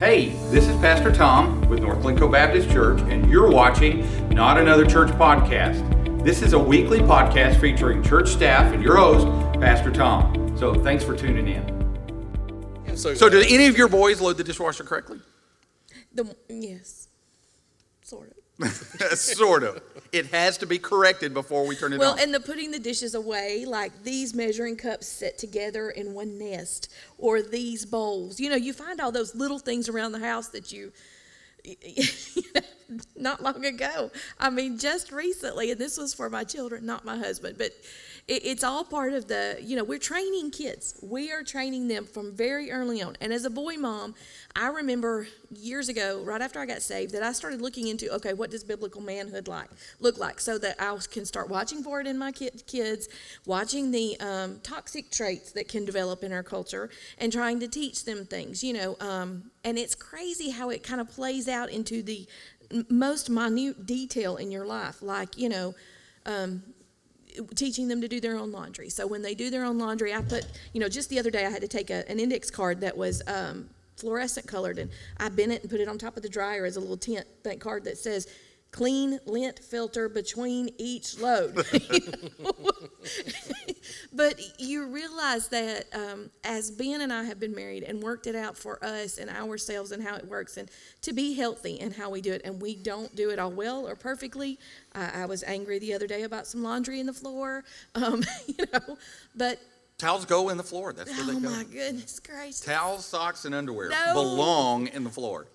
Hey, this is Pastor Tom with North Glencoe Baptist Church, and you're watching Not Another Church podcast. This is a weekly podcast featuring church staff and your host, Pastor Tom. So thanks for tuning in. So, So, do any of your boys load the dishwasher correctly? The yes, sort of. sort of. It has to be corrected before we turn it Well, on. and the putting the dishes away, like these measuring cups set together in one nest, or these bowls. You know, you find all those little things around the house that you, not long ago. I mean, just recently, and this was for my children, not my husband, but it, it's all part of the. You know, we're training kids. We are training them from very early on. And as a boy mom, I remember years ago, right after I got saved, that I started looking into okay, what does biblical manhood like look like, so that I can start watching for it in my kid, kids, watching the um, toxic traits that can develop in our culture, and trying to teach them things. You know, um, and it's crazy how it kind of plays out into the most minute detail in your life, like you know. Um, teaching them to do their own laundry. So when they do their own laundry, I put, you know, just the other day I had to take a, an index card that was um, fluorescent colored, and I bent it and put it on top of the dryer as a little tent that card that says, "Clean lint filter between each load." but you realize that um, as Ben and I have been married and worked it out for us and ourselves and how it works, and to be healthy and how we do it, and we don't do it all well or perfectly. I, I was angry the other day about some laundry in the floor, um, you know, but Towels go in the floor. That's where oh they go. Oh my goodness gracious. Towels, socks, and underwear No. belong in the floor.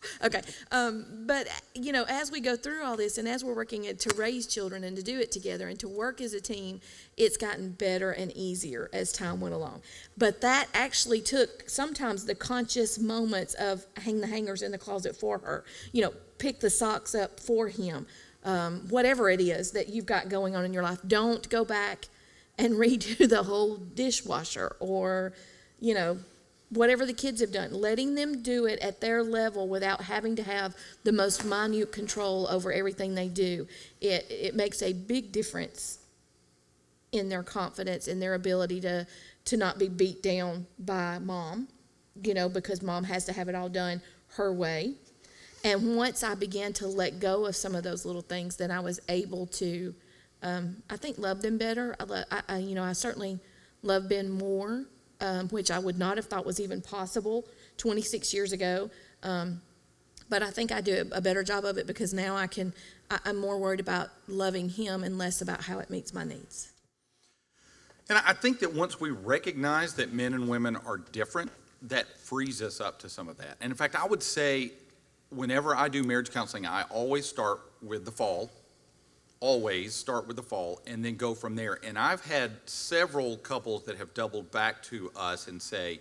Okay, um, but you know, as we go through all this, and as we're working to raise children and to do it together and to work as a team, it's gotten better and easier as time went along. But that actually took sometimes the conscious moments of hang the hangers in the closet for her. You know, pick the socks up for him. Um, whatever it is that you've got going on in your life, don't go back and redo the whole dishwasher or, you know, whatever the kids have done, letting them do it at their level without having to have the most minute control over everything they do, it, it makes a big difference in their confidence and their ability to, to not be beat down by mom, you know, because mom has to have it all done her way. And once I began to let go of some of those little things, then I was able to, um, I think, love them better. I, lo- I, I, you know, I certainly love Ben more, um, which I would not have thought was even possible 26 years ago. Um, but I think I do a better job of it because now I can, I, I'm more worried about loving him and less about how it meets my needs. And I think that once we recognize that men and women are different, that frees us up to some of that. And in fact, I would say whenever I do marriage counseling, I always start with the fall, always start with the fall, and then go from there. And I've had several couples that have doubled back to us and say,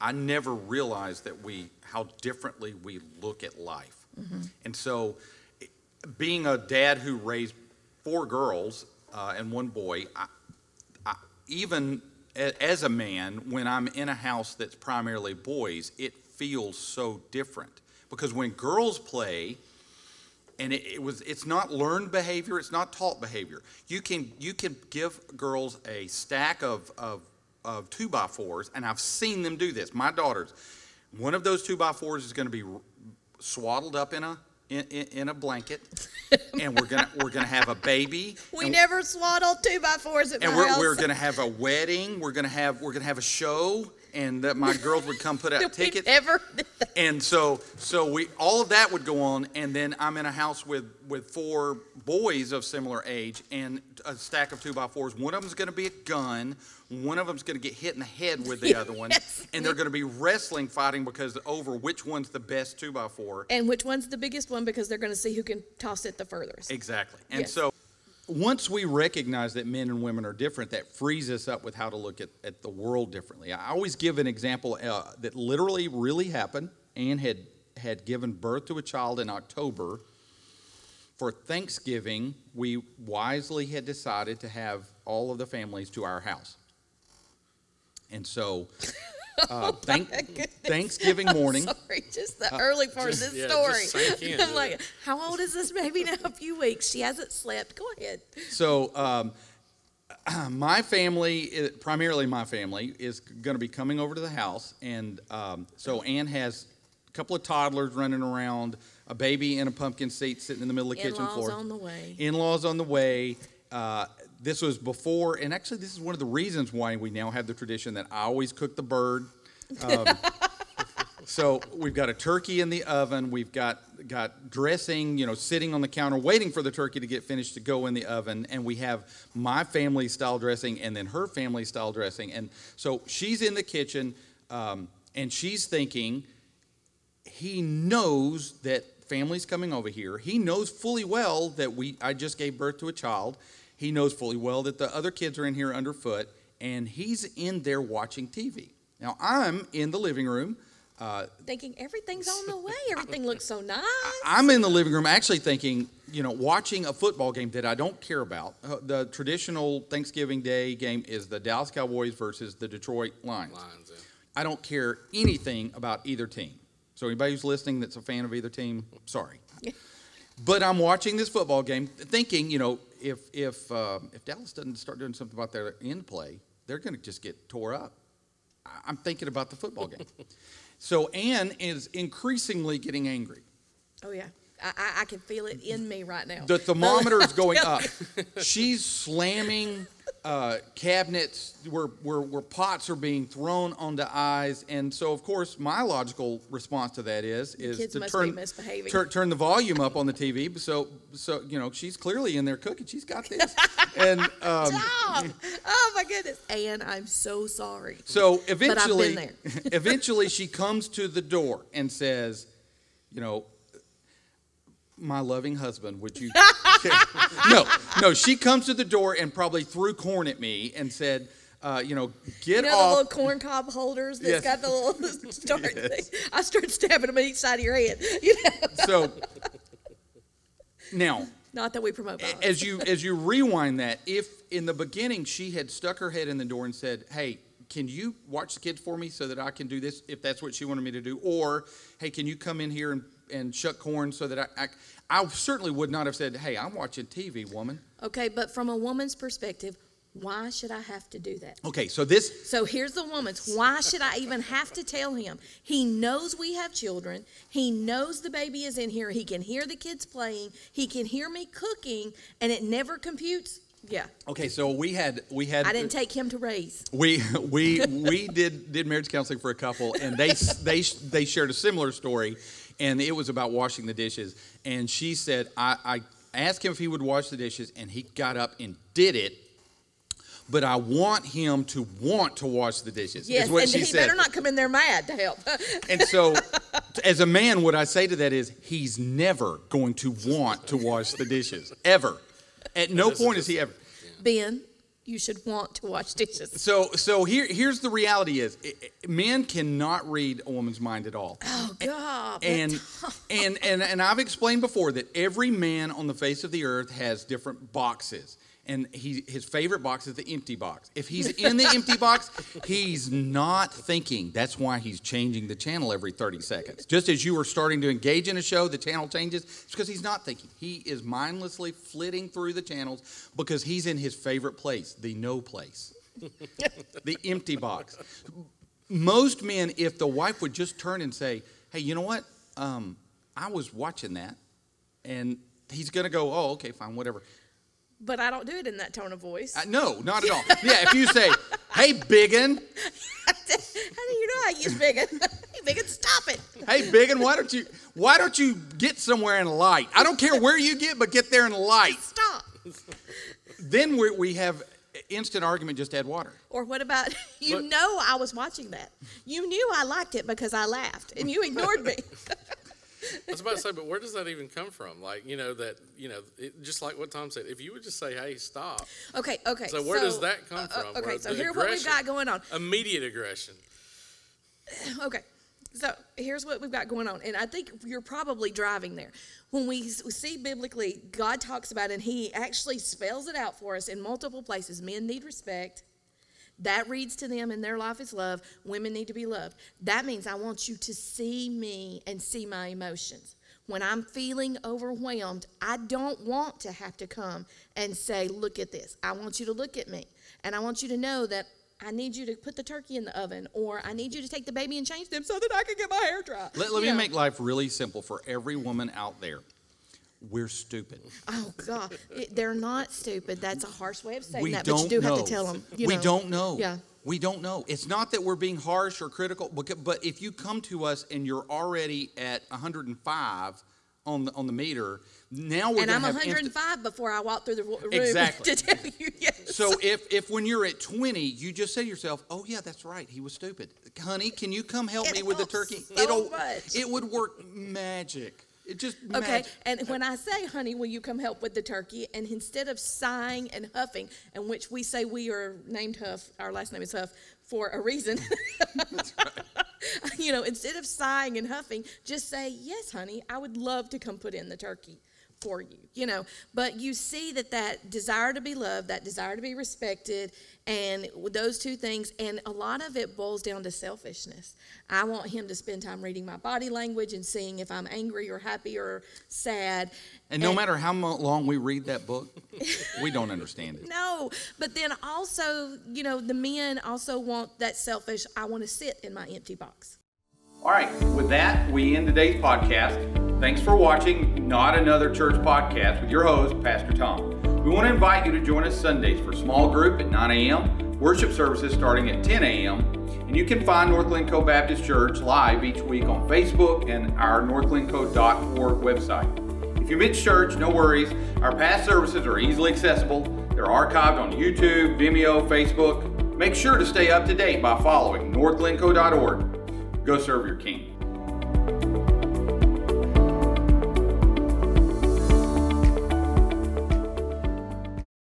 I never realized that we, how differently we look at life. And so, being a dad who raised four girls uh, and one boy, I, I, even a- as a man, when I'm in a house that's primarily boys, it feels so different because when girls play, and it, it was it's not learned behavior, it's not taught behavior. You can you can give girls a stack of of, of two by fours, and I've seen them do this. My daughters, one of those two by fours is going to be swaddled up in a in, in, in a blanket, and we're gonna we're gonna have a baby. We and- never swaddled two by fours at and my we're, house. we're gonna have a wedding. We're gonna have we're gonna have a show, and that my girls would come put out tickets. that. And so so we all of that would go on, and then I'm in a house with with four boys of similar age, and a stack of two by fours. One of them's gonna be a gun. One of them's gonna get hit in the head with the other one, Yes. and they're gonna be wrestling, fighting because over which one's the best two by four. And which one's the biggest one because they're going to see who can toss it the furthest. Exactly. And Yes. so once we recognize that men and women are different, that frees us up with how to look at, at the world differently. I always give an example uh, that literally really happened. Anne had, had given birth to a child in October. For Thanksgiving, we wisely had decided to have all of the families to our house. And so, uh, thank, Thanksgiving morning, Sorry, just the early part of this yeah, story. just sank in, I'm like, how old is this baby now? A few weeks. She hasn't slept. Go ahead. So, um, my family, primarily my family, is going to be coming over to the house, and um, so Ann has a couple of toddlers running around, a baby in a pumpkin seat sitting in the middle of the kitchen In-laws floor. on the way. In-laws on the way. Uh, this was before, and actually, this is one of the reasons why we now have the tradition that I always cook the bird. Um, so we've got a turkey in the oven. We've got got dressing, you know, sitting on the counter waiting for the turkey to get finished to go in the oven. And we have my family style dressing and then her family style dressing. And so she's in the kitchen um, and she's thinking, he knows that family's coming over here. He knows fully well that we I just gave birth to a child. He knows fully well that the other kids are in here underfoot, and he's in there watching TV. Now I'm in the living room. Uh, Thinking everything's on the way. Everything looks so nice. I'm in the living room actually thinking, you know, watching a football game that I don't care about. Uh, the traditional Thanksgiving Day game is the Dallas Cowboys versus the Detroit Lions. Lions, yeah. I don't care anything about either team. So anybody who's listening that's a fan of either team, sorry. But I'm watching this football game, thinking, you know, if if uh, if Dallas doesn't start doing something about their end play, they're going to just get tore up. I'm thinking about the football game. so Ann is increasingly getting angry. Oh yeah, I, I can feel it in me right now. The thermometer is going up. She's slamming uh, cabinets where, where, where pots are being thrown onto eyes. And so, of course, my logical response to that is, is kids to must be turn, misbehaving. turn, turn the volume up on the TV. So, so, you know, she's clearly in there cooking. She's got this. and um, Stop! Oh my goodness, Anne, I'm so sorry. so eventually, there. eventually she comes to the door and says, you know, my loving husband, would you? no, no. She comes to the door and probably threw corn at me and said, uh, you know, get You know the little corn cob holders that's Yes. got the little start thing? I start stabbing them at each side of your head. You know? so now, Not that we promote violence. as you as you rewind that, if in the beginning she had stuck her head in the door and said, "Hey, can you watch the kids for me so that I can do this if that's what she wanted me to do?" Or, "Hey, can you come in here and, and shuck corn so that I, I I certainly would not have said, "Hey, I'm watching TV, woman." Okay, but from a woman's perspective, why should I have to do that? Okay, so this So here's the woman's. Why should I even have to tell him? He knows we have children. He knows the baby is in here. He can hear the kids playing. He can hear me cooking, and it never computes. Yeah, okay, so we had we had I didn't take him to raise. we we we did did marriage counseling for a couple and they they they shared a similar story and it was about washing the dishes. And she said I, I asked him if he would wash the dishes and he got up and did it. But I want him to want to wash the dishes Yes, is what and she he said. better not come in there mad to help. and so as a man what I say to that is he's never going to want to wash the dishes ever. At no point is he ever. Ben, you should want to wash dishes. So, so here, here's the reality: is i- i- men cannot read a woman's mind at all. Oh God! And, and and and I've explained before that every man on the face of the earth has different boxes, and he his favorite box is the empty box. If he's in the empty box, he's not thinking. That's why he's changing the channel every 30 seconds. Just as you are starting to engage in a show, the channel changes. It's because he's not thinking. He is mindlessly flitting through the channels because he's in his favorite place, the no place, the empty box most men, if the wife would just turn and say, "Hey, you know what? Um, I was watching that," and he's going to go, "Oh, okay, fine, whatever." But I don't do it in that tone of voice. Uh, no, not at all. Yeah, if you say, "Hey, biggin, How do you know I use biggin? hey, biggin, stop it! hey, biggin, why don't you why don't you get somewhere in light? I don't care where you get, but get there in light." Stop. Then we we have instant argument. Just add water. Or what about you But- know I was watching that. You knew I liked it because I laughed and you ignored me. I was about to say, but where does that even come from? Like, you know, that, you know, it, just like what Tom said, if you would just say, hey, stop, Okay, okay. So where does that come uh, from? okay, Where so the here what we've got going on. immediate aggression. Okay, so here's what we've got going on, and I think you're probably driving there. When we see biblically, God talks about, it, and He actually spells it out for us in multiple places. Men need respect. That reads to them in their life is love. Women need to be loved. That means I want you to see me and see my emotions. When I'm feeling overwhelmed, I don't want to have to come and say, Look at this. I want you to look at me. And I want you to know that I need you to put the turkey in the oven, or I need you to take the baby and change them so that I can get my hair dry. Let, let me know. make life really simple for every woman out there. We're stupid. Oh God, It- they're not stupid. That's a harsh way of saying we that, but you do know. have to tell them. You we don't know. Yeah. We don't know. It's not that we're being harsh or critical, becau- but if you come to us and you're already at 105 on the on the meter, now we're And I'm have instant- 105 before I walk through the room Exactly. to tell you yes. So if if when you're at 20, you just say to yourself, "Oh yeah, that's right, he was stupid." Honey, can you come help It me with the helps turkey? so It'll much. it would work magic. It just Okay, magic. and when I say, honey, will you come help with the turkey? And instead of sighing and huffing, in which we say we are named Huff, our last name is Huff, for a reason. you know, instead of sighing and huffing, just say, yes, honey, I would love to come put in the turkey for you, you know. But you see that that desire to be loved, that desire to be respected, and those two things, and a lot of it boils down to selfishness. I want him to spend time reading my body language and seeing if I'm angry or happy or sad. And no matter how long we read that book, we don't understand it. No, but then also, you know, the men also want that selfish, I want to sit in my empty box. All right, with that, we end today's podcast. Thanks for watching Not Another Church Podcast with your host, Pastor Tom. We want to invite you to join us Sundays for small group at 9 a.m., worship services starting at 10 a.m., and you can find Northland Co Baptist Church live each week on Facebook and our northlandco.org website. If you miss church, no worries. Our past services are easily accessible. They're archived on YouTube, Vimeo, Facebook. Make sure to stay up to date by following northlandco.org. Go serve your king.